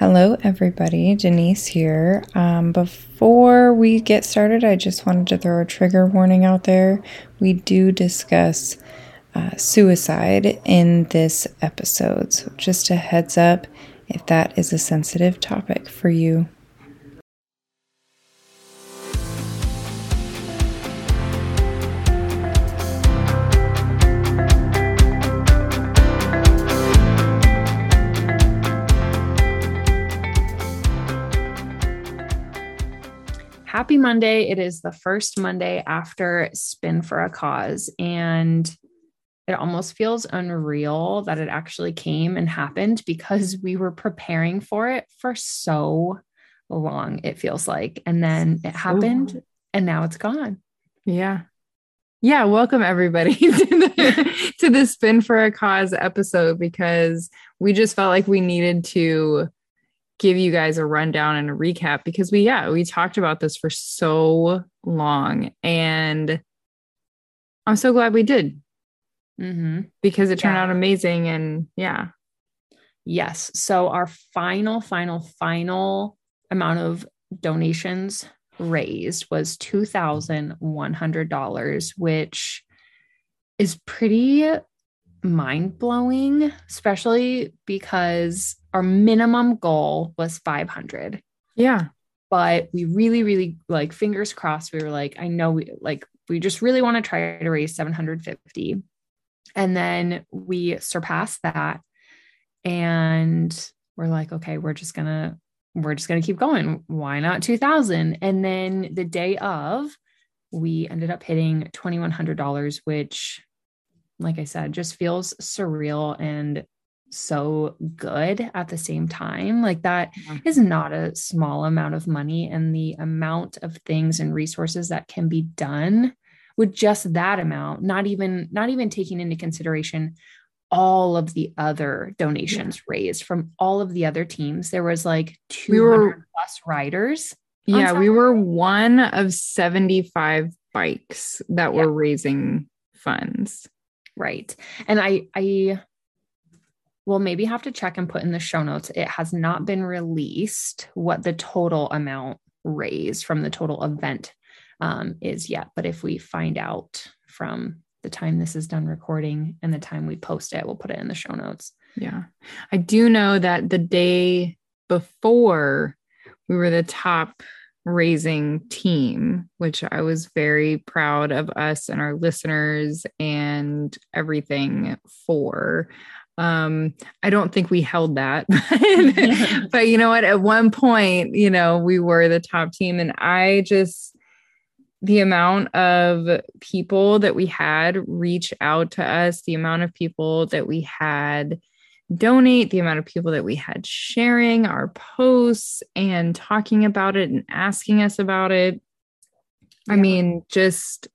Hello, everybody. Denise here. Um, before we get started, I just wanted to throw a trigger warning out there. We do discuss uh, suicide in this episode. So, just a heads up if that is a sensitive topic for you. Happy Monday. It is the first Monday after Spin for a Cause. And it almost feels unreal that it actually came and happened because we were preparing for it for so long, it feels like. And then it happened and now it's gone. Yeah. Yeah, welcome everybody to the, to the Spin for a Cause episode because we just felt like we needed to give you guys a rundown and a recap because we, yeah, we talked about this for so long. And I'm so glad we did mm-hmm. because it turned yeah. out amazing. And yeah. Yes. So our final, final, final amount of donations raised was $2,100, which is pretty mind blowing, especially because our minimum goal was 500. Yeah. But we really, really like fingers crossed. We were like, I know we like, we just really want to try to raise 750. And then we surpassed that. And we're like, okay, we're just going to, we're just going to keep going. Why not 2000? And then the day of, we ended up hitting $2,100, which, like I said, just feels surreal and so good at the same time. Like that is not a small amount of money. And the amount of things and resources that can be done with just that amount, not even, not even taking into consideration all of the other donations yeah. raised from all of the other teams. There was like 200 we were, plus riders. Yeah, we were one of 75 bikes that yeah. were raising funds. Right. And I I we'll maybe have to check and put in the show notes. It has not been released what the total amount raised from the total event um, is yet. But if we find out from the time this is done recording and the time we post it, we'll put it in the show notes. Yeah. I do know that the day before we were the top raising team, which I was very proud of us and our listeners and everything for. Um, I don't think we held that, but you know what? At one point, you know, we were the top team, and I just the amount of people that we had reach out to us, the amount of people that we had donate, the amount of people that we had sharing our posts and talking about it and asking us about it. Yeah. I mean, just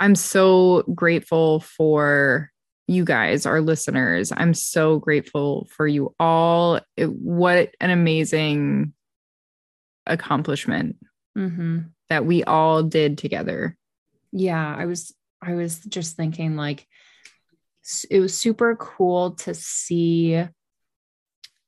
I'm so grateful for you guys, our listeners. I'm so grateful for you all. It, what an amazing accomplishment mm-hmm. that we all did together. Yeah, I was I was just thinking like it was super cool to see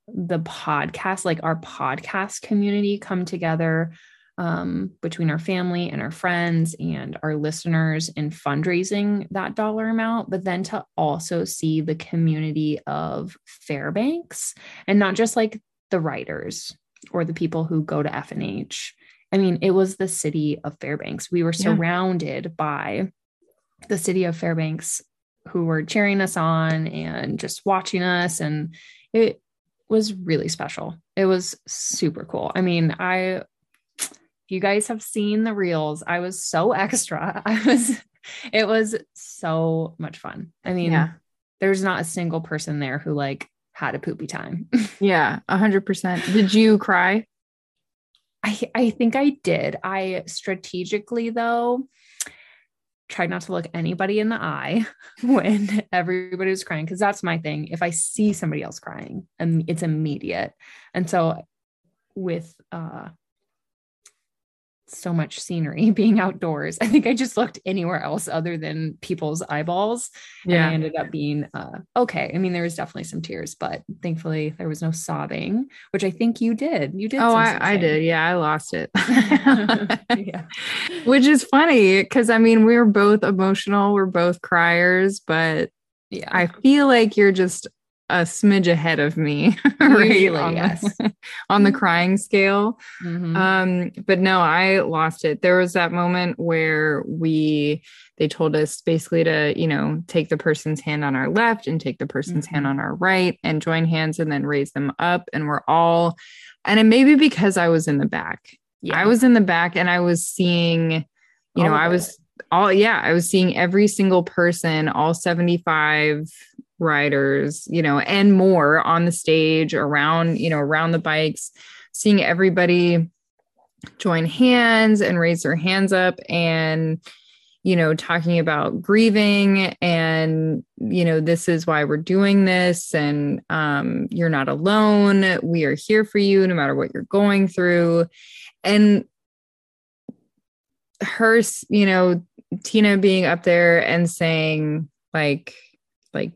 the podcast, like our podcast community come together um, between our family and our friends and our listeners in fundraising that dollar amount, but then to also see the community of Fairbanks and not just like the riders or the people who go to FNH. I mean, it was the city of Fairbanks. We were surrounded yeah. by the city of Fairbanks who were cheering us on and just watching us. And it was really special. It was super cool. I mean, I you guys have seen the reels, I was so extra. I was, it was so much fun. I mean, yeah. there's not a single person there who like had a poopy time. yeah, a hundred percent. Did you cry? I, I think I did. I strategically though tried not to look anybody in the eye when everybody was crying because that's my thing. If I see somebody else crying, and it's immediate. And so with uh so much scenery being outdoors. I think I just looked anywhere else other than people's eyeballs. Yeah. And I ended up being uh, okay. I mean, there was definitely some tears, but thankfully there was no sobbing, which I think you did. You did. Oh, I, I, did. Yeah, I lost it. yeah. Which is funny because I mean, we are both emotional, we're both criers, but yeah, I feel like you're just a smidge ahead of me, right? on, yes. the, on the crying scale. Mm-hmm. Um, but no, I lost it. There was that moment where we they told us basically to, you know, take the person's hand on our left and take the person's mm-hmm. hand on our right and join hands and then raise them up. And we're all, and it may be because I was in the back. Yeah. I was in the back and I was seeing, you all know, I was all yeah, I was seeing every single person, all 75 riders, you know, and more on the stage around, you know, around the bikes, seeing everybody join hands and raise their hands up and you know talking about grieving and you know this is why we're doing this and um you're not alone. We are here for you no matter what you're going through. And her you know tina being up there and saying like like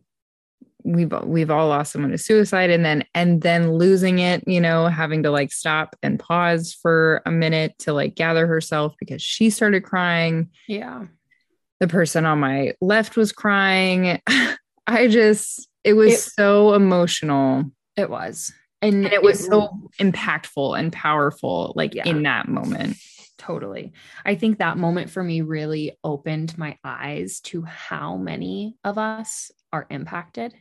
we've we've all lost someone to suicide and then and then losing it you know having to like stop and pause for a minute to like gather herself because she started crying. Yeah. The person on my left was crying. I just it was it, so emotional. It was. And, and it was it, so impactful and powerful like yeah. in that moment. Totally. I think that moment for me really opened my eyes to how many of us are impacted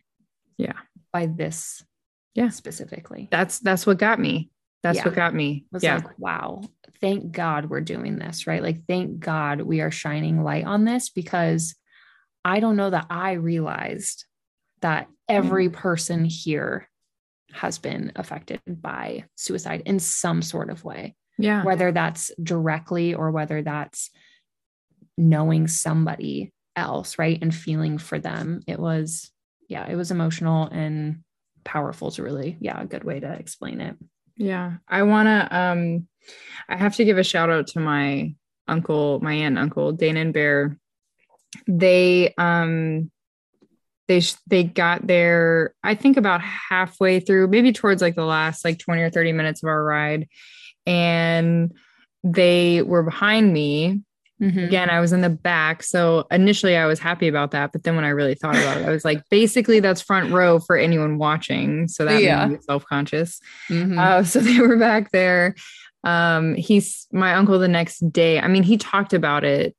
yeah. by this yeah. specifically. That's that's what got me. That's yeah. what got me. Was yeah. like wow. Thank god we're doing this right? Like thank god we are shining light on this because i don't know that i realized that every mm. person here has been affected by suicide in some sort of way yeah. whether that's directly or whether that's knowing somebody else right and feeling for them. It was yeah, it was emotional and powerful to really, yeah, a good way to explain it. Yeah. I want to, um, I have to give a shout out to my uncle, my aunt, uncle, Dana and Bear. They, um, they they got there i think about halfway through maybe towards like the last like 20 or 30 minutes of our ride and they were behind me Mm-hmm. Again, I was in the back. So initially I was happy about that. But then when I really thought about it, I was like, basically, that's front row for anyone watching. So that yeah. made me self conscious. Mm-hmm. Uh, so they were back there. Um, he's my uncle the next day. I mean, he talked about it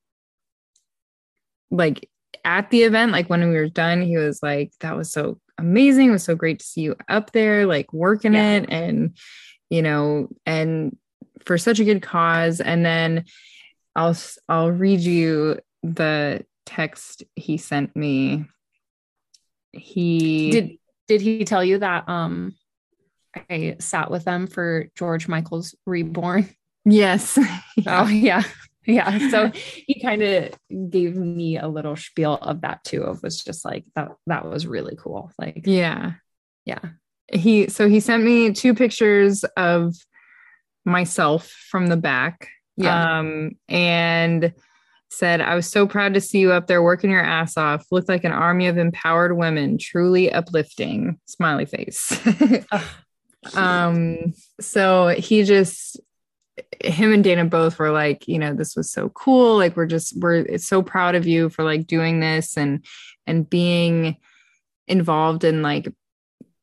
like at the event, like when we were done, he was like, that was so amazing. It was so great to see you up there, like working yeah. it and, you know, and for such a good cause. And then, I'll I'll read you the text he sent me. He did did he tell you that um I sat with them for George Michael's Reborn? Yes. yeah. Oh yeah. Yeah. So he kind of gave me a little spiel of that too. Of was just like that that was really cool. Like yeah. Yeah. He so he sent me two pictures of myself from the back yeah. Um, and said, I was so proud to see you up there working your ass off. Looked like an army of empowered women, truly uplifting. Smiley face. um, so he just him and Dana both were like, you know, this was so cool. Like we're just we're so proud of you for like doing this and and being involved in like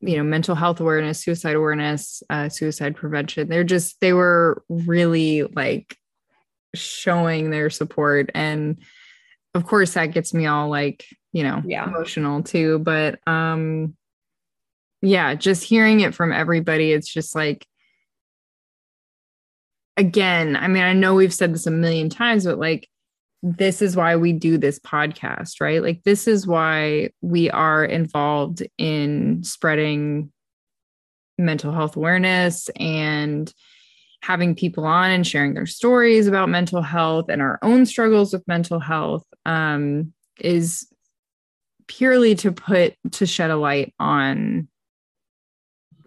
you know mental health awareness suicide awareness uh, suicide prevention they're just they were really like showing their support. And of course that gets me all like you know yeah. emotional too. But um yeah just hearing it from everybody it's just like again i mean i know we've said this a million times but like this is why we do this podcast right? Like this is why we are involved in spreading mental health awareness and having people on and sharing their stories about mental health and our own struggles with mental health um, is purely to put to shed a light on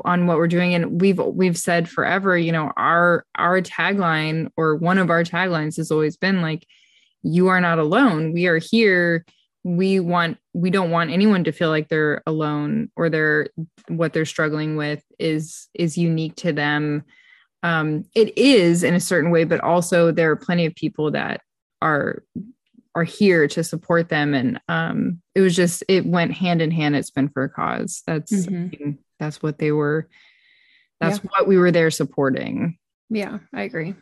on what we're doing. And we've we've said forever you know our our tagline or one of our taglines has always been like you are not alone. We are here. We want we don't want anyone to feel like they're alone or they're what they're struggling with is is unique to them um it is in a certain way but also there are plenty of people that are are here to support them and um it was just it went hand in hand It's been for a cause that's Mhm. Mean, that's what they were that's Yeah. what we were there supporting Yeah, I agree.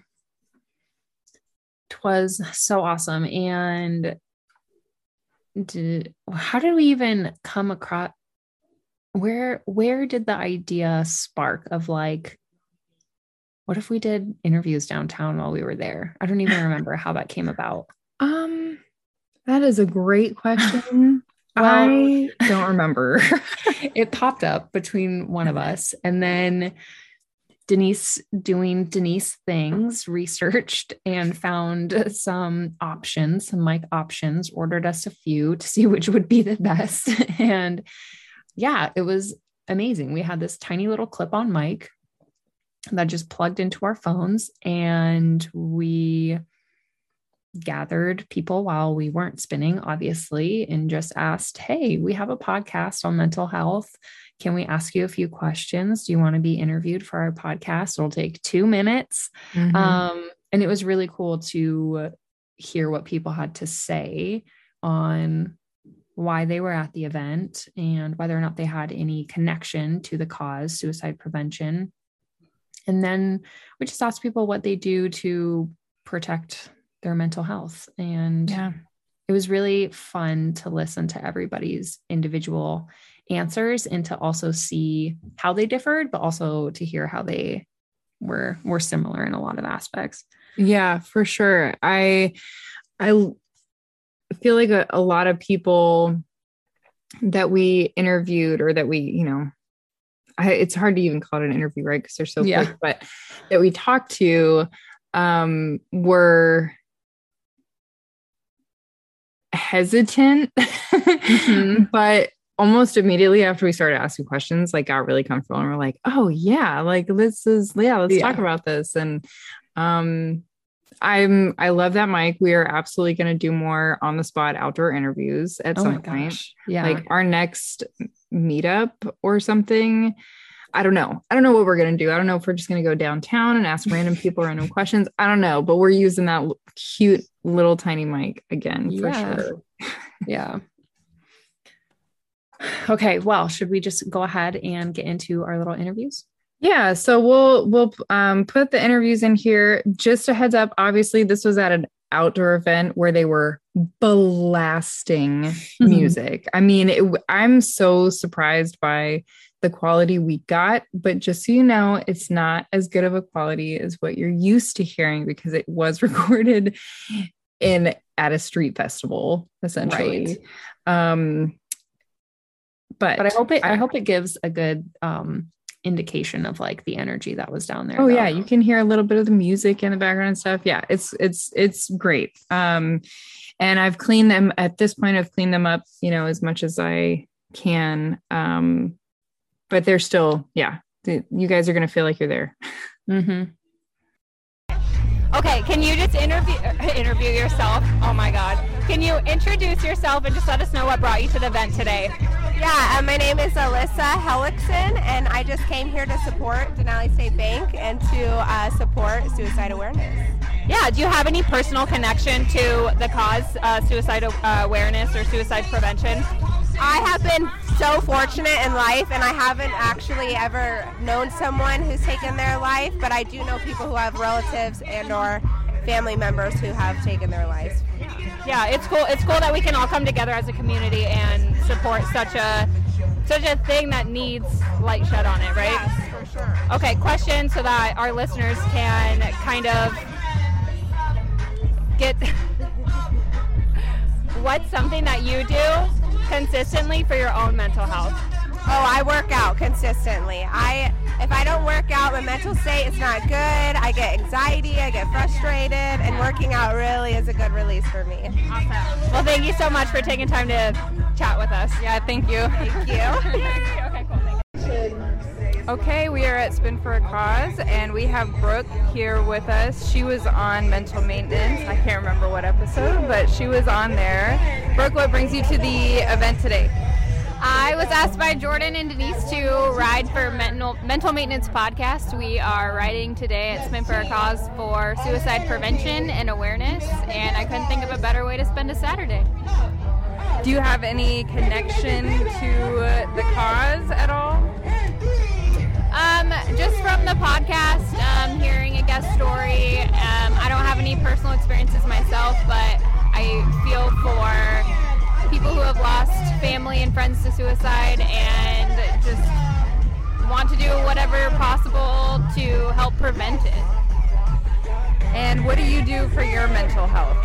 Twas so awesome. And did how did we even come across where where did the idea spark of like what if we did interviews downtown while we were there? I don't even remember how that came about. um that is a great question Well- i don't remember it popped up between one of us and then Denise doing Denise things, researched and found some options, some mic options, ordered us a few to see which would be the best. And yeah, it was amazing. We had this tiny little clip on mic that just plugged into our phones and we gathered people while we weren't spinning, obviously, and just asked, Hey, we have a podcast on mental health. Can we ask you a few questions? Do you want to be interviewed for our podcast? It'll take two minutes. Mhm. Um, and it was really cool to hear what people had to say on why they were at the event and whether or not they had any connection to the cause, suicide prevention. And then we just asked people what they do to protect their mental health. And yeah it was really fun to listen to everybody's individual answers and to also see how they differed, but also to hear how they were were similar in a lot of aspects. Yeah, for sure. I I feel like a, a lot of people that we interviewed or that we, you know, I, it's hard to even call it an interview, right? Because they're so Yeah. quick, but that we talked to um were hesitant, Mhm. but almost immediately after we started asking questions, like got really comfortable and we're like, oh yeah, like this is yeah, let's Yeah. talk about this. And um I'm I love that mic. We are absolutely gonna do more on the spot outdoor interviews at Oh some point. gosh. Yeah. Like our next meetup or something. I don't know. I don't know what we're gonna do. I don't know if we're just gonna go downtown and ask random people random questions. I don't know, but we're using that cute little tiny mic again for Yeah. sure. yeah. Okay, well, should we just go ahead and get into our little interviews? Yeah, so we'll we'll um, put the interviews in here. Just a heads up. Obviously, this was at an outdoor event where they were blasting music. I mean, it, I'm so surprised by the quality we got, but just so you know, it's not as good of a quality as what you're used to hearing because it was recorded in at a street festival, essentially. Um, but But I hope it I, I- hope it gives a good um indication of like the energy that was down there. Oh though. yeah, you can hear a little bit of the music in the background and stuff. Yeah, it's it's it's great. Um and I've cleaned them at this point I've cleaned them up, you know, as much as I can. Um but they're still yeah, the, you guys are going to feel like you're there. Mhm. Okay, can you just interview interview yourself? Oh my God! Can you introduce yourself and just let us know what brought you to the event today? Yeah, uh, my name is Alyssa Hellickson, and I just came here to support Denali State Bank and to uh, support suicide awareness. Yeah. Do you have any personal connection to the cause, uh, suicide uh, awareness or suicide prevention? I have been so fortunate in life, and I haven't actually ever known someone who's taken their life, but I do know people who have relatives and/or family members who have taken their lives. Yeah, it's cool. It's cool that we can all come together as a community and support such a such a thing that needs light shed on it, right? Yes, for sure. Okay, question so that our listeners can kind of get what's something that you do consistently for your own mental health? Oh, I work out consistently. I if I don't work out, my mental state is not good. I get anxiety, I get frustrated, and working out really is a good release for me. Awesome. Well, thank you so much for taking time to chat with us. Yeah, thank you. Thank you. okay, cool. Thank you. Okay, we are at Spin for a Cause, and we have Brooke here with us. She was on mental maintenance. I can't remember what episode, but she was on there. Brooke, what brings you to the event today? I was asked by Jordan and Denise to ride for mental mental maintenance podcast. We are riding today at Spin for a Cause for suicide prevention and awareness, and I couldn't think of a better way to spend a Saturday. Do you have any connection to the cause at all? Um, just from the podcast, um, hearing a guest story. Um, I don't have any personal experiences myself, but I feel for people who have lost family and friends to suicide and just want to do whatever possible to help prevent it. And what do you do for your mental health?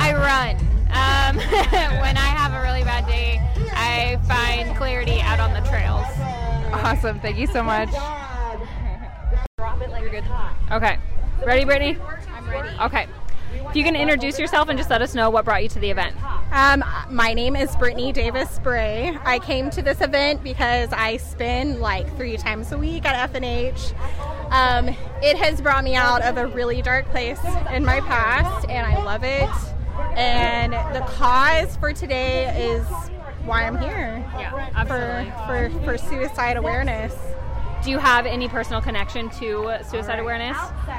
I run. Um, when I have a really bad day, I find clarity out on the trails. Awesome. Thank you so much. Okay. Ready, Brittany? I'm ready. Okay. If you can introduce yourself and just let us know what brought you to the event. Um, my name is Brittany Davis Spray. I came to this event because I spin like three times a week at FNH. Um, it has brought me out of a really dark place in my past, and I love it. And the cause for today is why I'm here. Yeah, for, for, for suicide awareness. Do you have any personal connection to suicide awareness?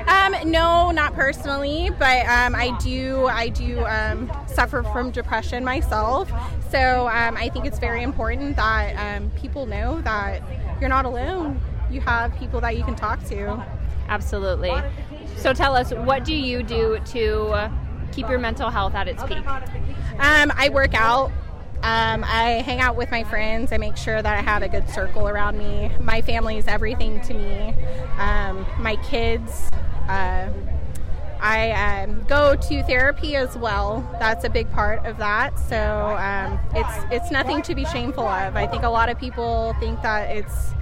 Um, no, not personally, but um, I do. I do um, suffer from depression myself, so um, I think it's very important that um, people know that you're not alone. You have people that you can talk to. Absolutely. So tell us, what do you do to keep your mental health at its peak? Um, I work out. Um, I hang out with my friends. I make sure that I have a good circle around me. My family is everything to me. Um, my kids. Uh, I um, go to therapy as well. That's a big part of that. So um, it's it's nothing to be shameful of. I think a lot of people think that it's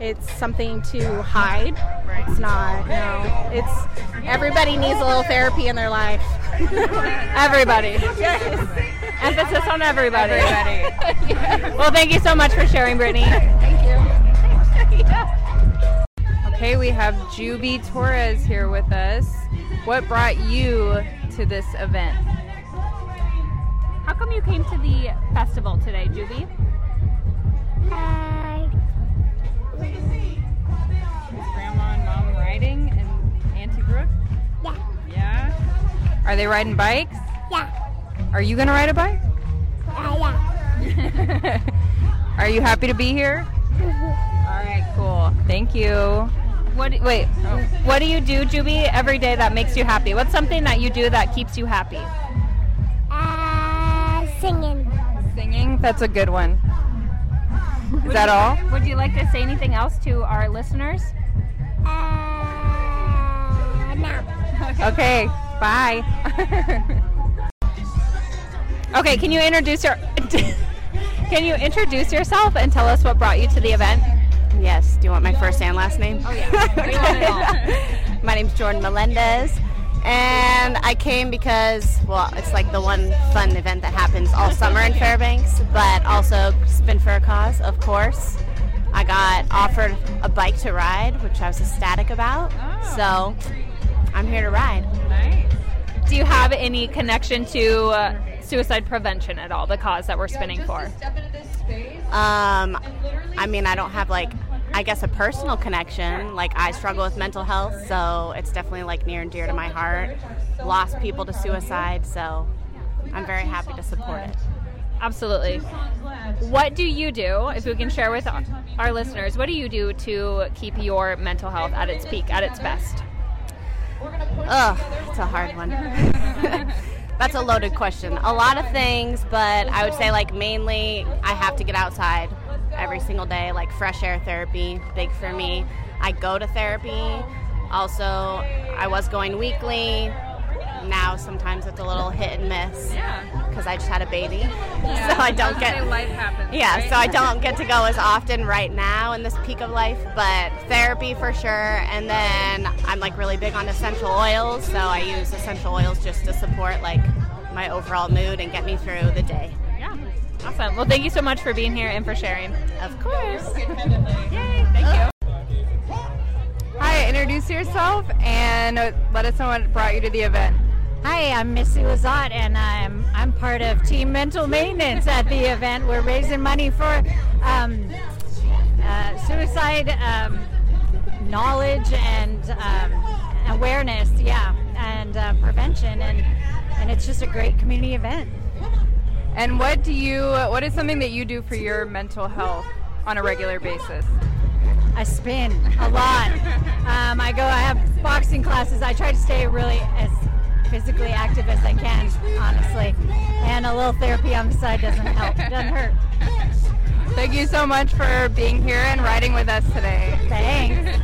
it's something to hide. It's not. No, it's everybody needs a little therapy in their life. everybody. Emphasis on everybody. Everybody. well, thank you so much for sharing, Brittany. Thank you. Okay, we have Juby Torres here with us. What brought you to this event? How come you came to the festival today, Juby? Uh, Grandma and Mom riding and Auntie Brooke? Yeah. Yeah? Are they riding bikes? Yeah. Are you going to ride a bike? Uh, yeah. Are you happy to be here? All right, cool. Thank you. What? Wait. What do you do, Juby, every day that makes you happy? What's something that you do that keeps you happy? Uh, singing. Singing? That's a good one. Is that all? Would you like to say anything else to our listeners? Uh, no. Okay, bye. okay, can you introduce your Can you introduce yourself and tell us what brought you to the event? Yes. Do you want my first and last name? Oh yeah. We want it all. my name's Jordan Melendez, and I came because well, it's like the one fun event that happens all summer in Fairbanks, but also Spin for a Cause, of course. I got offered a bike to ride, which I was ecstatic about. So I'm here to ride. Nice. Do you have any connection to uh, suicide prevention at all? The cause that we're spinning for? Um, I mean, I don't have like, I guess, a personal connection. Like, I struggle with mental health, so it's definitely like near and dear to my heart. Lost people to suicide, so I'm very happy to support it. Absolutely. What do you do, if we can share with our, listeners, what do you do to keep your mental health at its peak, at its best? Ugh, it's a hard one. That's a loaded question. A lot of things, but I would say like mainly I have to get outside every single day, like fresh air therapy, big for me. I go to therapy. Also, I was going weekly. Now sometimes it's a little hit and miss because I just had a baby, so I don't get life happens. yeah, right? so I don't get to go as often right now in this peak of life, but therapy for sure. And then I'm like really big on essential oils, so I use essential oils just to support like my overall mood and get me through the day. Yeah. Awesome. Well, thank you so much for being here and for sharing. Of course. Yay. Thank you. Hi, introduce yourself and let us know what brought you to the event. Hi, I'm Missy Lazat, and I'm I'm part of Team Mental Maintenance at the event. We're raising money for um, uh, suicide um, knowledge and um, awareness, yeah, and uh, prevention, and and it's just a great community event. And what do you? What is something that you do for your mental health on a regular basis? I spin a lot. Um, I go. I have boxing classes. I try to stay really as physically active as I can, honestly. And a little therapy on the side doesn't help. Doesn't hurt. Thank you so much for being here and riding with us today. Thanks.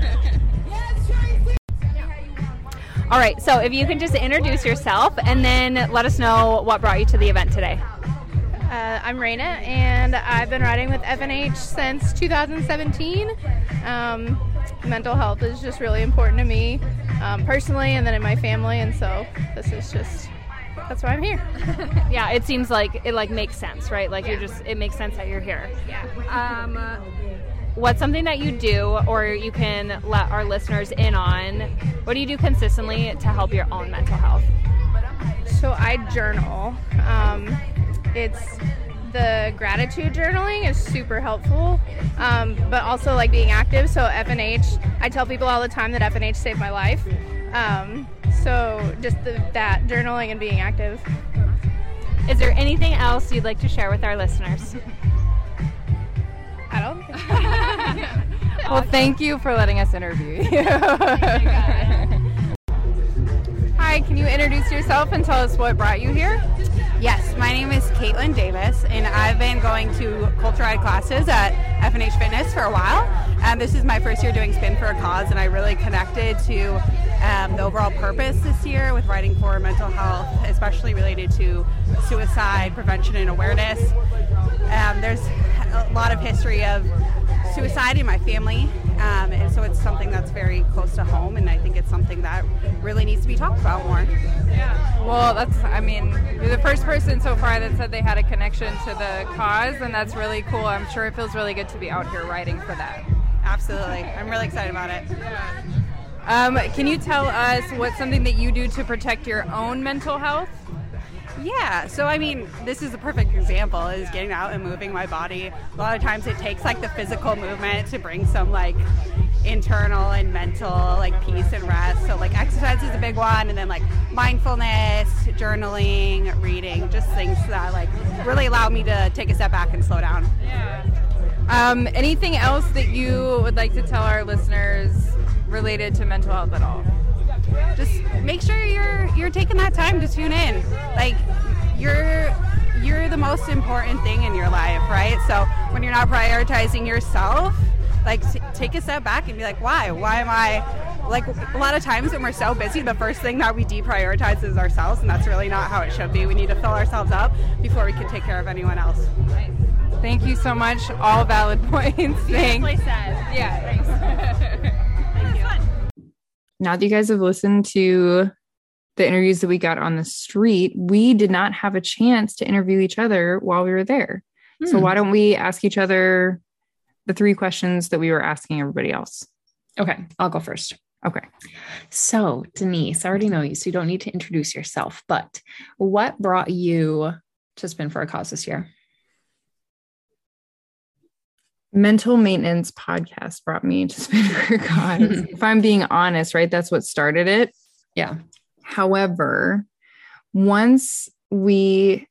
All right. So if you can just introduce yourself and then let us know what brought you to the event today. Uh, I'm Raina, and I've been riding with FNH since 2017. Um, mental health is just really important to me um, personally, and then in my family, and so this is just that's why I'm here. yeah, it seems like it like makes sense, right? Like you're just it makes sense that you're here. Yeah. Um, what's something that you do, or you can let our listeners in on? What do you do consistently to help your own mental health? So I journal. Um, it's the gratitude journaling is super helpful, um, but also like being active. So FNH, I tell people all the time that FNH saved my life. Um, so just the, that journaling and being active. Is there anything else you'd like to share with our listeners? I don't. Think Well, thank you for letting us interview you. Hi, can you introduce yourself and tell us what brought you here? Yes, my name is Caitlin Davis, and I've been going to Culture Ride classes at FNH Fitness for a while. And this is my first year doing Spin for a Cause, and I really connected to um, the overall purpose this year with riding for mental health, especially related to suicide prevention and awareness. Um, there's a lot of history of suicide in my family, um, and so it's something that's very close to home, and I think it's something that really needs to be talked about more. Yeah. Well, that's, I mean, you're the first person so far that said they had a connection to the cause, and that's really cool. I'm sure it feels really good to be out here riding for that. Absolutely. I'm really excited about it. Um, can you tell us what's something that you do to protect your own mental health? Yeah, so I mean, this is a perfect example is getting out and moving my body. A lot of times it takes like the physical movement to bring some like internal and mental like peace and rest. So like exercise is a big one and then like mindfulness, journaling, reading, just things that like really allow me to take a step back and slow down. Yeah. Um, anything else that you would like to tell our listeners related to mental health at all? Just make sure you're you're taking that time to tune in. Like you're you're the most important thing in your life, right? So when you're not prioritizing yourself, like t- take a step back and be like, why? Why am I like a lot of times when we're so busy, the first thing that we deprioritize is ourselves, and that's really not how it should be. We need to fill ourselves up before we can take care of anyone else. Thank you so much. All valid points. Thanks. said. Yeah, thanks. now that you guys have listened to the interviews that we got on the street, we did not have a chance to interview each other while we were there. So Hmm. why don't we ask each other the three questions that we were asking everybody else? Okay, I'll go first. Okay. So, Denise, I already know you, so you don't need to introduce yourself, but what brought you to Spin for a Cause this year? Mental maintenance podcast brought me to Spin for if I'm being honest, right? That's what started it. Yeah. However, once we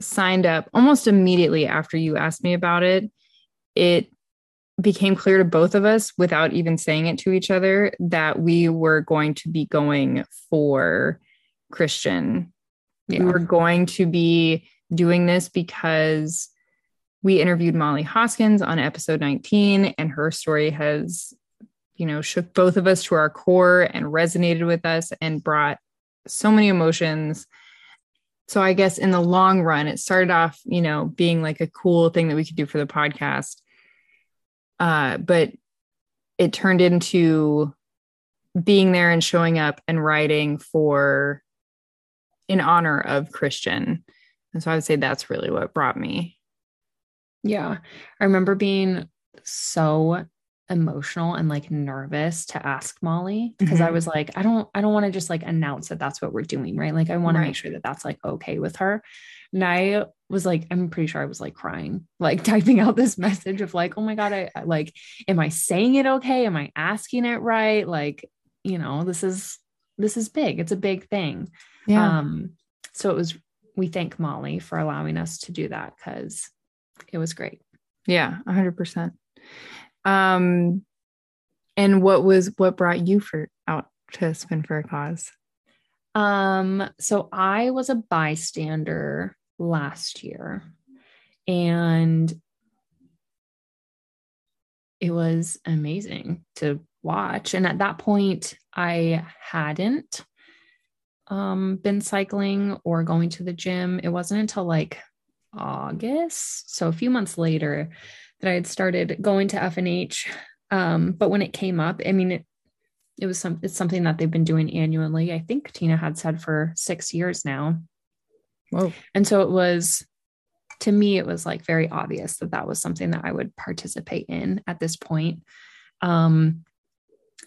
signed up almost immediately after you asked me about it, it became clear to both of us without even saying it to each other that we were going to be going for Christian. Yeah. We were going to be doing this because we interviewed Molly Hoskins on episode 19 and her story has you know shook both of us to our core and resonated with us and brought so many emotions. So i guess in the long run it started off you know being like a cool thing that we could do for the podcast. Uh but it turned into being there and showing up and riding for in honor of christian. And so i would say that's really what brought me Yeah. I remember being so emotional and like nervous to ask Molly because I Mhm. was like, I don't, I don't want to just like announce that that's what we're doing. Right. Like, I want to make sure that that's like okay with her. And I was like, I'm pretty sure I was like crying, like typing out this message of like, oh my God, I I- like, am I saying it okay? Am I asking it right? Like, you know, this is, this is big. It's a big thing. Yeah. Um, so it was, we thank Molly for allowing us to do that because it was great. Yeah, a hundred percent. Um, and what was what brought you for out to spin for a cause? Um, so I was a bystander last year and it was amazing to watch. And at that point, I hadn't um been cycling or going to the gym. It wasn't until like August, so a few months later, that I had started going to FNH. Um, but when it came up, I mean, it it was some it's something that they've been doing annually. I think Tina had said for six years now. Whoa. And so it was to me, it was like very obvious that that was something that I would participate in at this point. Um,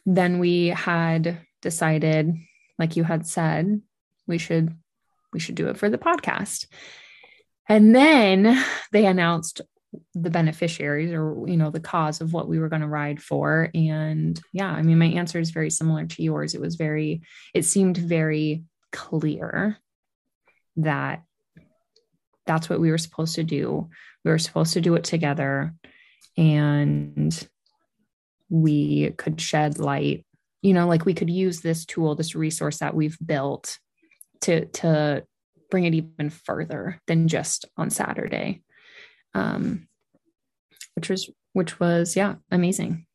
then we had decided, like you had said, we should we should do it for the podcast. And then they announced the beneficiaries or you know the cause of what we were going to ride for. And yeah i mean my answer is very similar to yours. It was very it seemed very clear that that's what we were supposed to do. We were supposed to do it together and we could shed light you know like we could use this tool this resource that we've built to to bring it even further than just on saturday um, which was which was yeah amazing.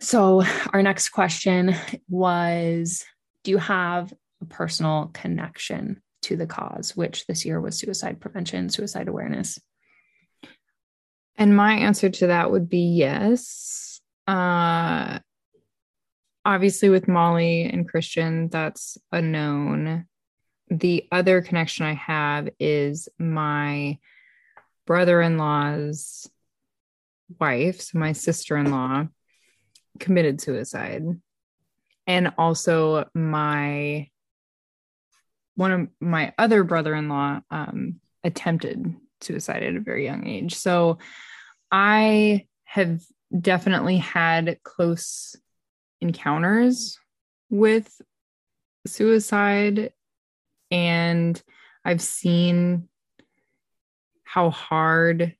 So our next question was, do you have a personal connection to the cause, which this year was suicide prevention, suicide awareness? And my answer to that would be yes. Uh, obviously, with Molly and Christian, that's a known. The other connection I have is my brother in law's wife, so my sister in law, committed suicide. And also, my one of my other brother in law um, attempted suicide at a very young age. So, I have definitely had close encounters with suicide, and I've seen how hard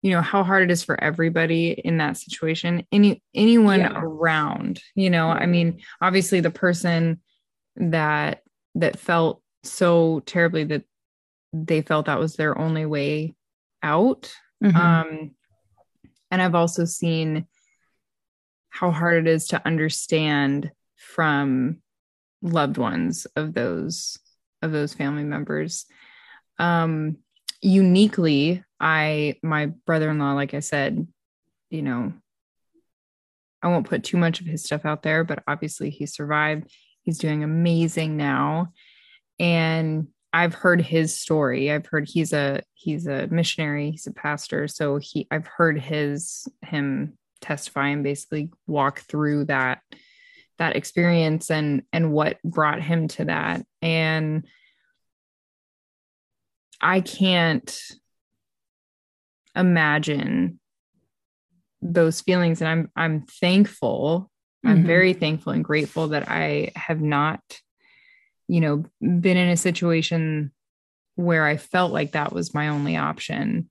you know how hard it is for everybody in that situation any anyone Yeah. around you know i mean obviously the person that that felt so terribly that they felt that was their only way out Mhm. um and i've also seen how hard it is to understand from loved ones of those of those family members. Um uniquely i my brother-in-law like i said you know i won't put too much of his stuff out there but obviously he survived. He's doing amazing now. And i've heard his story. I've heard he's a he's a missionary he's a pastor. So he i've heard his him testify and basically walk through that that experience and and what brought him to that and I can't imagine those feelings and I'm I'm thankful. I'm Mhm. very thankful and grateful that I have not you know been in a situation where I felt like that was my only option.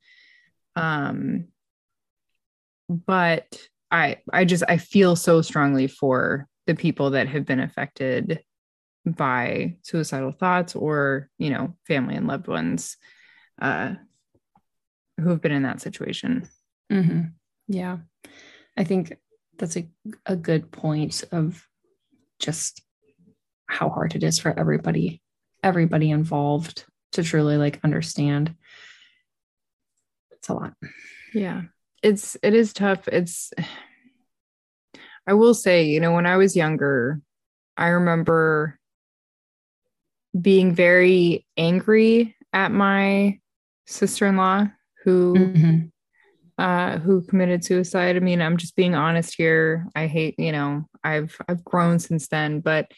Um but I I just I feel so strongly for the people that have been affected by suicidal thoughts or you know family and loved ones uh who have been in that situation hmm Yeah. I think that's a, a good point of just how hard it is for everybody, everybody involved to truly like understand. It's a lot. yeah it's it is tough it's i will say you know when i was younger i remember being very angry at my sister-in-law who Mhm. uh who committed suicide. I mean, I'm just being honest here. I hate, you know, I've I've grown since then, but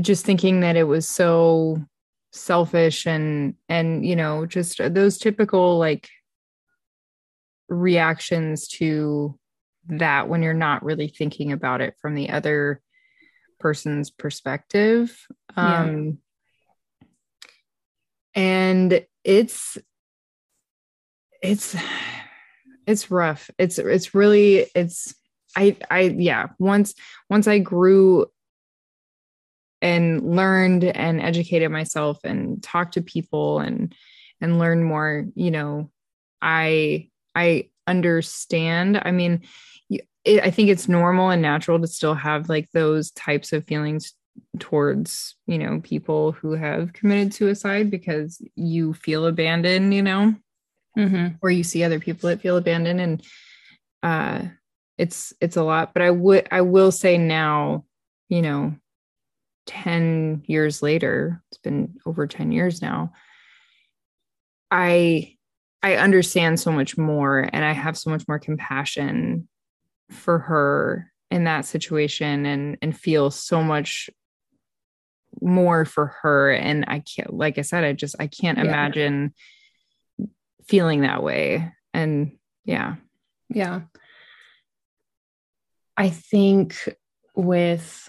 just thinking that it was so selfish and and you know, just those typical like reactions to that when you're not really thinking about it from the other person's perspective. Yeah. Um and it's it's it's rough it's it's really it's i i yeah once once i grew and learned and educated myself and talked to people and and learned more you know i i understand i mean it, i think it's normal and natural to still have like those types of feelings towards you know people who have committed suicide because you feel abandoned you know Mhm. or you see other people that feel abandoned and uh it's it's a lot but i would i will say now you know 10 years later it's been over 10 years now i i understand so much more and i have so much more compassion for her in that situation and and feel so much more for her and i can't like i said i just i can't Yeah. imagine feeling that way and yeah Yeah. I think with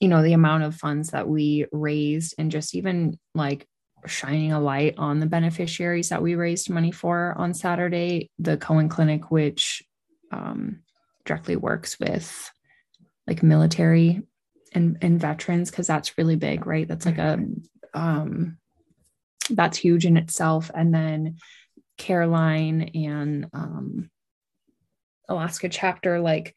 you know the amount of funds that we raised and just even like shining a light on the beneficiaries that we raised money for on Saturday, the Cohen Clinic, which um, directly works with like military and, and veterans, because that's really big, right? That's like a um, that's huge in itself. And then Careline and um, Alaska chapter, like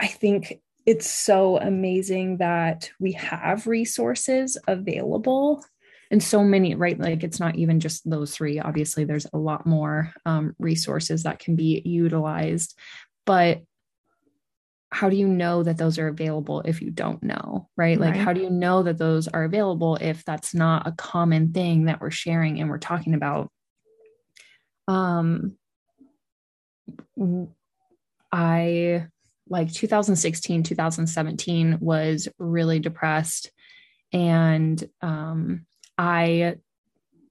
I think it's so amazing that we have resources available and so many, right? Like it's not even just those three. Obviously, there's a lot more um, resources that can be utilized. But how do you know that those are available if you don't know, right? Like, Right. how do you know that those are available if that's not a common thing that we're sharing and we're talking about? Um, i like 2016, 2017 was really depressed. And um, I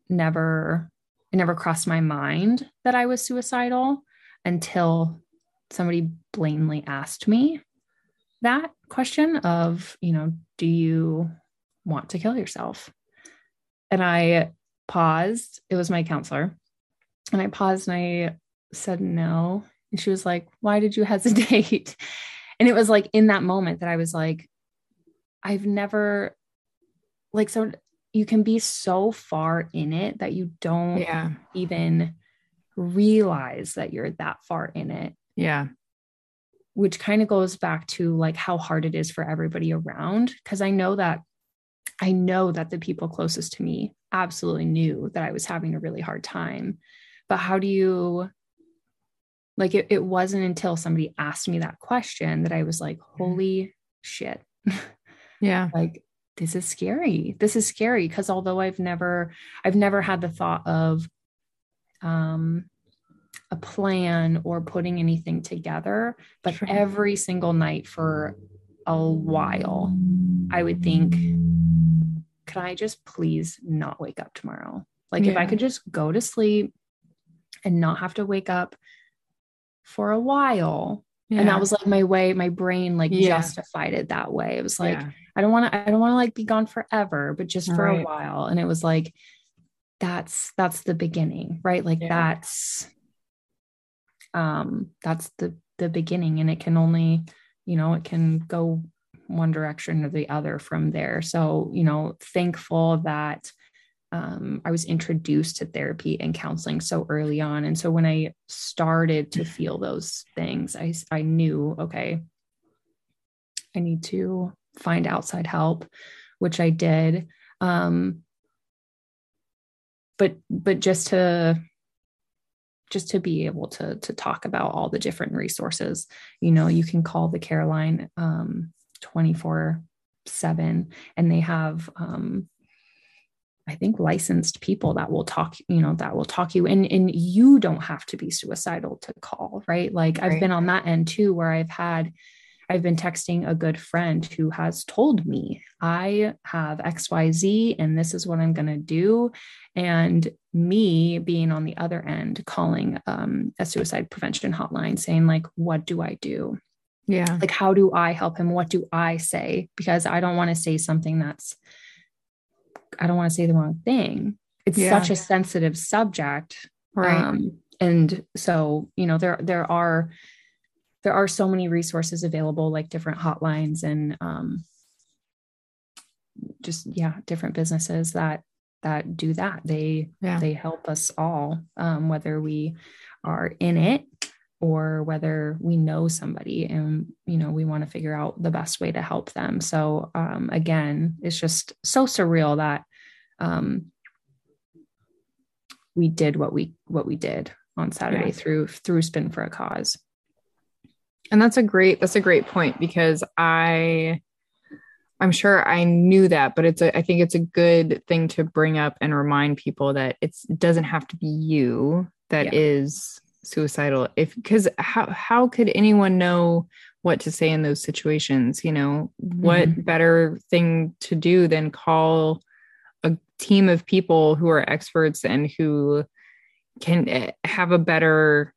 never, it never crossed my mind that I was suicidal until somebody blatantly asked me that question of, you know, do you want to kill yourself? And I paused. It was my counselor. And I paused and I said no. And she was like, Why did you hesitate? And it was like in that moment that I was like, I've never, like, so you can be so far in it that you don't yeah even realize that you're that far in it yeah. Which kind of goes back to like how hard it is for everybody around because i know that i know that the people closest to me absolutely knew that i was having a really hard time. But how do you like it, it wasn't until somebody asked me that question that i was like holy shit. Yeah. Like this is scary. This is scary because although i've never i've never had the thought of um a plan or putting anything together but Sure. every single night for a while i would think could i just please not wake up tomorrow like if i could just go to sleep and not have to wake up for a while and that was like my way my brain like Yeah. justified it that way it was like Yeah. I don't want to I don't want to like be gone forever, but just for a while. And it was like that's that's the beginning, right? Like Yeah. that's um that's the the beginning and it can only, you know, it can go one direction or the other from there. So, you know, thankful that um, I was introduced to therapy and counseling so early on. And so when I started to feel those things, I, I knew, okay, I need to find outside help, which I did. Um, but, but just to, just to be able to, to talk about all the different resources, you know, you can call the Careline, um, 24 seven and they have, um, I think licensed people that will talk, you know, that will talk you and and you don't have to be suicidal to call, right? Like I've been on that end too where I've had I've been texting a good friend who has told me I have XYZ and this is what I'm going to do and me being on the other end calling um, a suicide prevention hotline saying like what do I do? Yeah. like how do i help him what do i say because i don't want to say something that's i don't want to say the wrong thing it's Yeah. such a sensitive subject Right. um, and so you know there there are there are so many resources available like different hotlines and um, just yeah different businesses that that do that they Yeah. they help us all um, whether we are in it or whether we know somebody and you know we want to figure out the best way to help them so um, again it's just so surreal that um, we did what we what we did on saturday Yeah. through through spin for a cause and that's a great that's a great point because i i'm sure i knew that but it's a i think it's a good thing to bring up and remind people that it's it doesn't have to be you that is Yeah. suicidal if because how how could anyone know what to say in those situations you know what Mhm. better thing to do than call a team of people who are experts and who can eh, have a better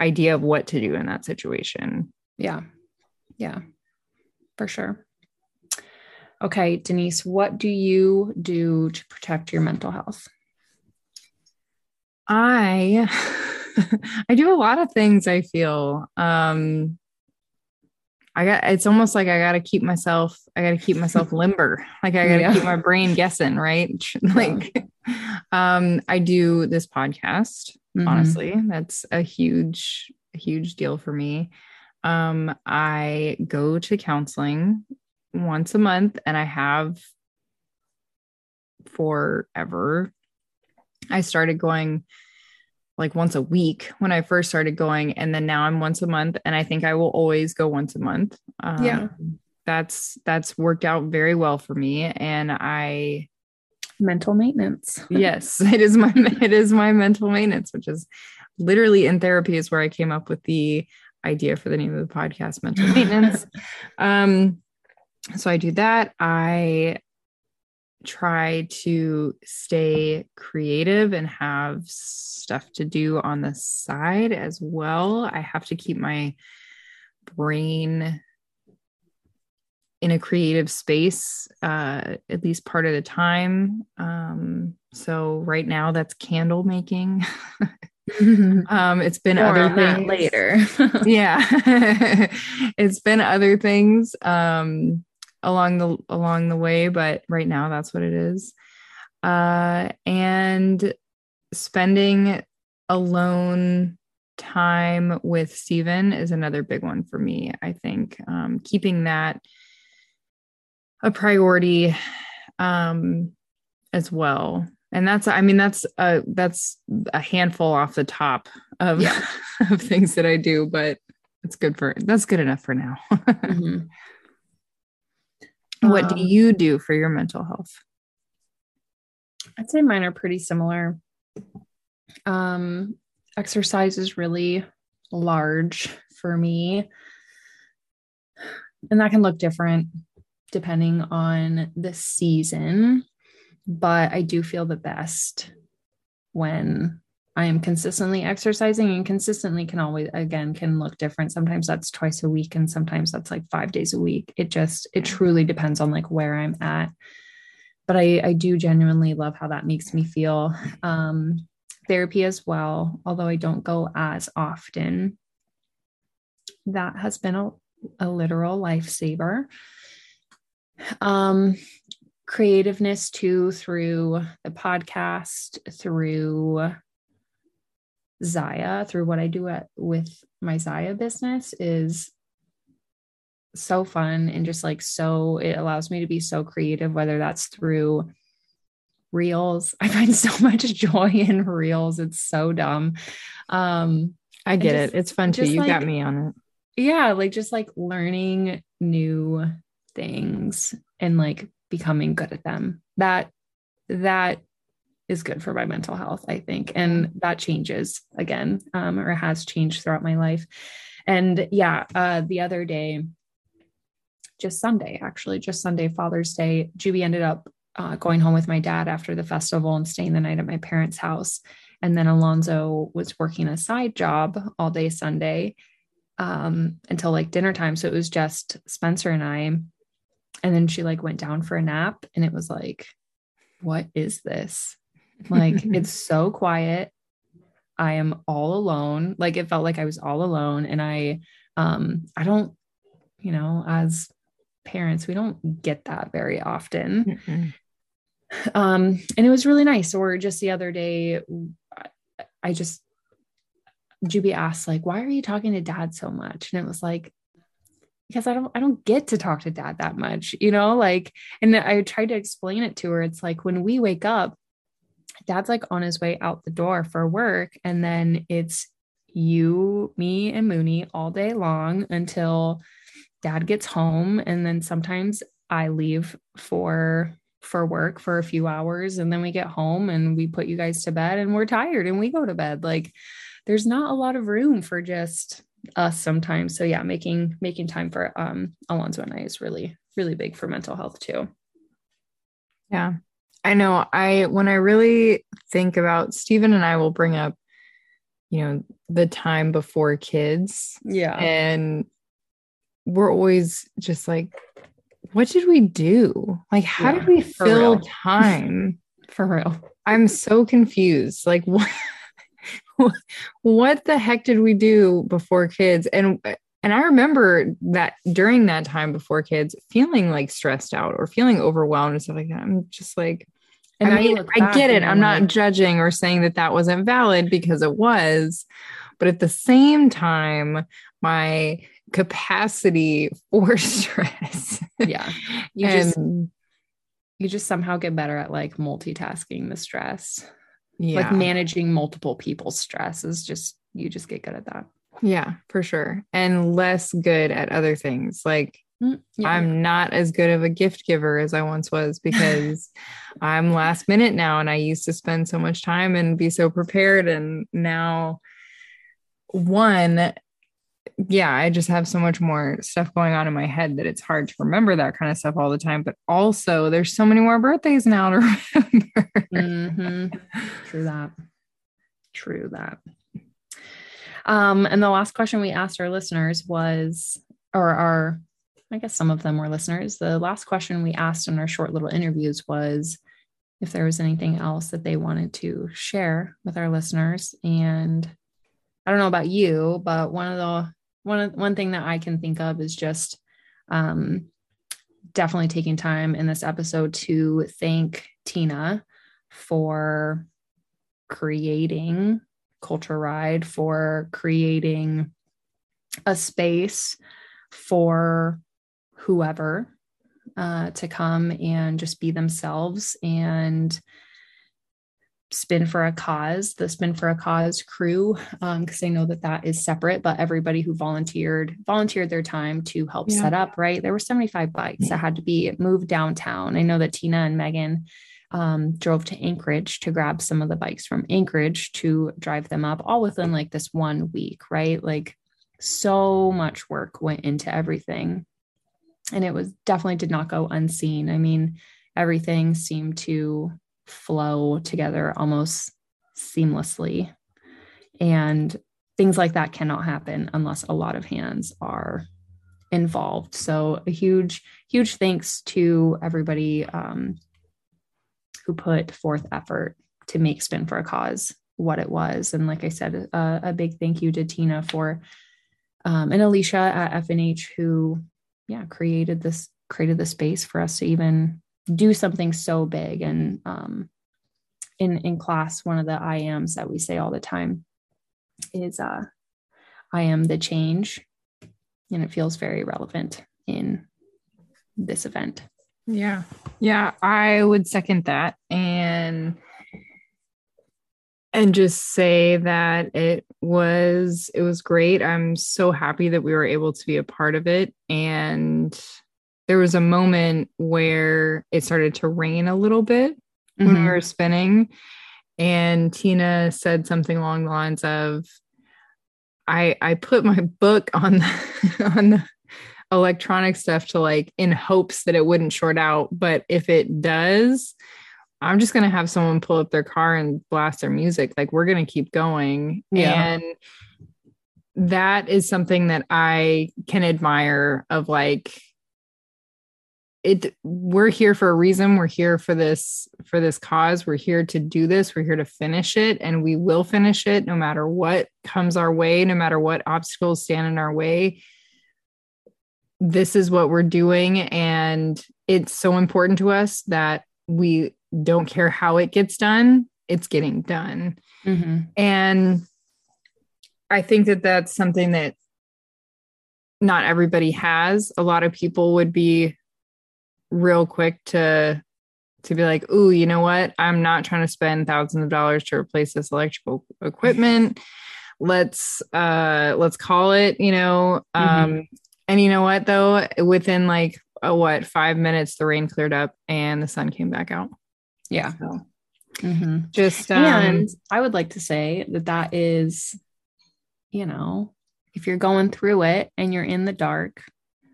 idea of what to do in that situation yeah yeah for sure okay denise what do you do to protect your mental health I I do a lot of things I feel. Um I got it's almost like I got to keep myself I got to keep myself limber. Like I got to Yeah. keep my brain guessing, right? like um I do this podcast. Mhm. Honestly, that's a huge a huge deal for me. Um I go to counseling once a month and I have forever. I started going like once a week when I first started going, and then now I'm once a month, and I think I will always go once a month. Um, Yeah. that's that's worked out very well for me, and I mental maintenance yes, it is my it is my mental maintenance, which is literally in therapy is where I came up with the idea for the name of the podcast, mental maintenance. um, so I do that. I try to stay creative and have stuff to do on the side as well. I have to keep my brain in a creative space uh, at least part of the time. Um, so right now that's candle making. um, it's been More other things. later. Yeah. It's been other things um along the along the way but right now that's what it is. Uh and spending alone time with Stephen is another big one for me i think. Um keeping that a priority um as well and that's i mean that's a that's a handful off the top of Yeah. of things that i do but it's good for that's good enough for now Mhm. what do Um, you do for your mental health I'd say mine are pretty similar. Um, exercise is really large for me. And that can look different depending on the season. But I do feel the best when I am consistently exercising and consistently can always, again, can look different. Sometimes that's twice a week and sometimes that's like five days a week. It just, it truly depends on like where I'm at but I, I do genuinely love how that makes me feel. Um, therapy as well, although I don't go as often. That has been a, a literal lifesaver. Um, creativeness too through the podcast, through Zaya, through what I do at, with my Zaya business is so fun and just like so it allows me to be so creative whether that's through reels. I find so much joy in reels. It's so dumb. Um i get just- it. It's fun too. you got me on it. Yeah like just like learning new things and like becoming good at them that that is good for my mental health, I think. And that changes again, um, or has changed throughout my life. And yeah, uh, the other day, just Sunday, actually, just Sunday, Father's Day, Juby ended up uh, going home with my dad after the festival and staying the night at my parents' house. And then Alonzo was working a side job all day Sunday um, until like dinner time. So it was just Spencer and I. And then she like went down for a nap and it was like, what is this? Like, it's so quiet. I am all alone. Like it felt like I was all alone. And I, um, I don't, you know, as parents, we don't get that very often. Mm-mm. Um, and it was really nice. Or just the other day, I just, Juby asked, like, why are you talking to dad so much? And it was like, because I don't, I don't get to talk to dad that much, you know, like, and I tried to explain it to her. It's like when we wake up, dad's like on his way out the door for work. And then it's you, me, and Mooney all day long until dad gets home. And then sometimes I leave for for work for a few hours and then we get home and we put you guys to bed and we're tired and we go to bed like there's not a lot of room for just us sometimes so yeah making making time for um alonzo and i is really really big for mental health too Yeah. I know. I, when I really think about Stephen and I will bring up, you know, the time before kids. Yeah. And we're always just like, what did we do? Like, how Yeah, did we fill real. time? for real I'm so confused. Like, what, what the heck did we do before kids? And and I remember that during that time before kids, feeling like stressed out or feeling overwhelmed and stuff like that. I'm just like, And I mean, I get it. I'm you're not like- judging or saying that that wasn't valid because it was, but at the same time, my capacity for stress. yeah you just and you just somehow get better at like multitasking the stress yeah, like managing multiple people's stress is just you just get good at that yeah, for sure, and less good at other things. Like Mm, yeah. I'm not as good of a gift giver as I once was because I'm last minute now, and I used to spend so much time and be so prepared, and now one yeah, I just have so much more stuff going on in my head that it's hard to remember that kind of stuff all the time. But also, there's so many more birthdays now to remember. Mhm. True that. True that. Um, and the last question we asked our listeners was, or our, I guess some of them were listeners. The last question we asked in our short little interviews was if there was anything else that they wanted to share with our listeners. And I don't know about you, but one of the one one thing that I can think of is just um definitely taking time in this episode to thank Tina for creating Culture Ride, for creating a space for whoever uh, to come and just be themselves and spin for a cause the spin for a cause crew because i know that that is separate but everybody who volunteered volunteered their time to help Yeah. set up right? There were 75 bikes that had to be moved downtown. I know that tina and megan um, drove to anchorage to grab some of the bikes from anchorage to drive them up all within like this one week right? Like so much work went into everything. And it was definitely did not go unseen. I mean everything seemed to flow together almost seamlessly. And things like that cannot happen unless a lot of hands are involved. So, a huge, huge thanks to everybody um, who put forth effort to make Spin for a Cause what it was. And like I said, a, big thank you to Tina for um, and Alicia at FNH who, yeah, created this created the space for us to even do something so big and um, in in class one of the i ams that we say all the time is uh, i am the change and it feels very relevant in this event Yeah. Yeah, I would second that and and just say that it was it was great. I'm so happy that we were able to be a part of it and there was a moment where it started to rain a little bit when we Mhm. were spinning. And Tina said something along the lines of, I I put my book on the, on the electronic stuff to like in hopes that it wouldn't short out. But if it does, I'm just gonna have someone pull up their car and blast their music. Like we're gonna keep going. Yeah. And that is something that I can admire of like it we're here for a reason. We're here for this for this cause. We're here to do this. We're here to finish it and we will finish it no matter what comes our way no matter what obstacles stand in our way. This is what we're doing and it's so important to us that we don't care how it gets done it's getting done. Mhm. and I think that that's something that not everybody has. A lot of people would be real quick to to be like, "Ooh, you know what? I'm not trying to spend thousands of dollars to replace this electrical equipment. Let's uh let's call it, you know, um and you know what though, within like a, what, 5 minutes the rain cleared up and the sun came back out. Yeah. So Mhm. just um, and I would like to say that that is, you know, if you're going through it and you're in the dark,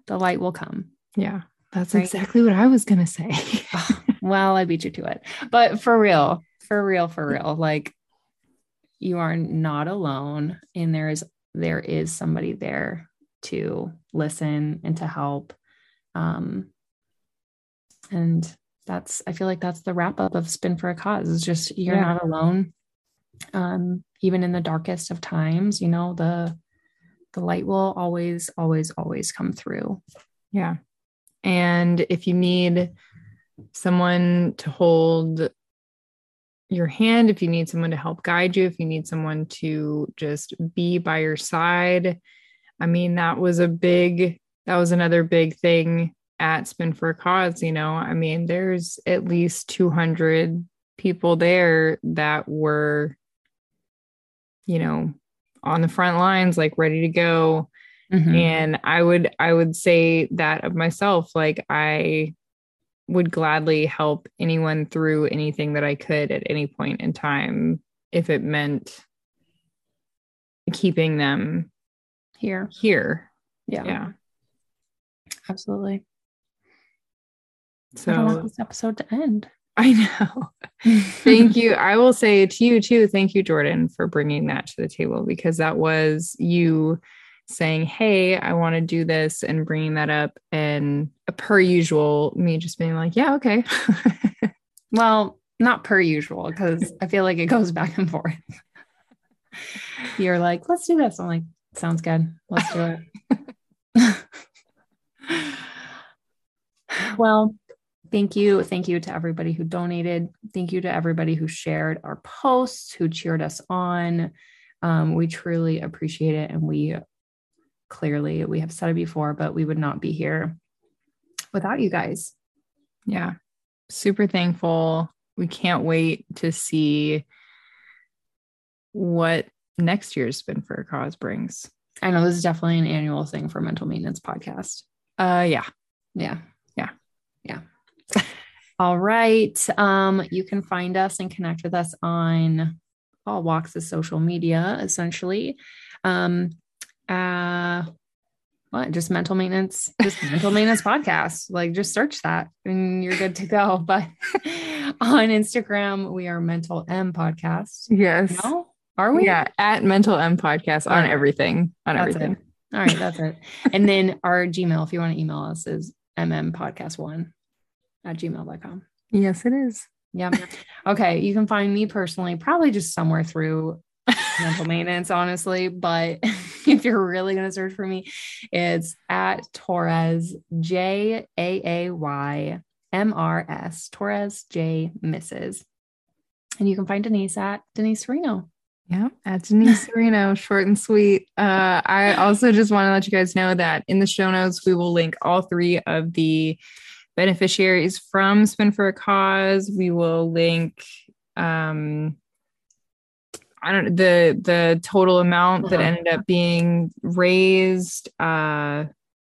the light will come. yeah, that's Right. exactly what I was going to say. well, I beat you to it. But for real, for real, for real, like you are not alone and there is there is somebody there to listen and to help. Um and that's I feel like that's the wrap up of Spin for a Cause. It's just you're Yeah. not alone. Um, even in the darkest of times, you know, the the light will always, always, always come through. Yeah. And if you need someone to hold your hand, if you need someone to help guide you, if you need someone to just be by your side, I mean, that was a big, that was another big thing at Spin for a Cause. You know, I mean, there's at least 200 people there that were, you know, on the front lines, like ready to go Mhm. and i would i would say that of myself like i would gladly help anyone through anything that i could at any point in time if it meant keeping them Here. here Yeah. yeah Absolutely. So I want this episode to end. i know thank you i will say to you too thank you jordan for bringing that to the table because that was you saying hey i want to do this and bringing that up and per usual me just being like yeah okay Well, not per usual, because I feel like it goes back and forth. You're like, let's do this. I'm like, sounds good. Let's do it. well, thank you. Thank you to everybody who donated. Thank you to everybody who shared our posts, who cheered us on. Um, we truly appreciate it. And we clearly, we have said it before, but we would not be here without you guys. yeah super thankful we can't wait to see what next year's spin for a cause brings I know this is definitely an annual thing for mental maintenance podcast. uh yeah Yeah. Yeah. Yeah. All right. Um, you can find us and connect with us on all walks of social media, essentially. Um, uh what just mental maintenance, just mental maintenance podcast. Like just search that and you're good to go. But on Instagram, we are mental M podcast. yes No, are we? yeah at mental m podcast on Alright. everything on That's everything it. All right, that's it. And then our Gmail, if you want to email us, is mmpodcast1 at gmail.com. yes it is Yeah. Okay. You can find me personally, probably just somewhere through mental maintenance, honestly. But if you're really going to search for me, it's at Torres, J A A Y M R S, Torres J Mrs. And you can find Denise at Denise Sereno. Yeah, at Denise Sereno, short and sweet. Uh, I also just want to let you guys know that in the show notes, we will link all three of the beneficiaries from Spin for a Cause. We will link um I don't the the total amount that Uh-huh. ended up being raised. Uh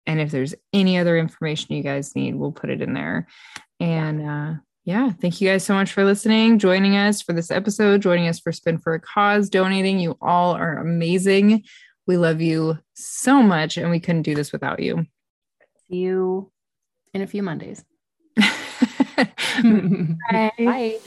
and if there's any other information you guys need, we'll put it in there. And uh yeah, thank you guys so much for listening, joining us for this episode, joining us for Spin for a Cause, donating. You all are amazing. We love you so much, and we couldn't do this without you. See you in a few Mondays. Bye. Bye.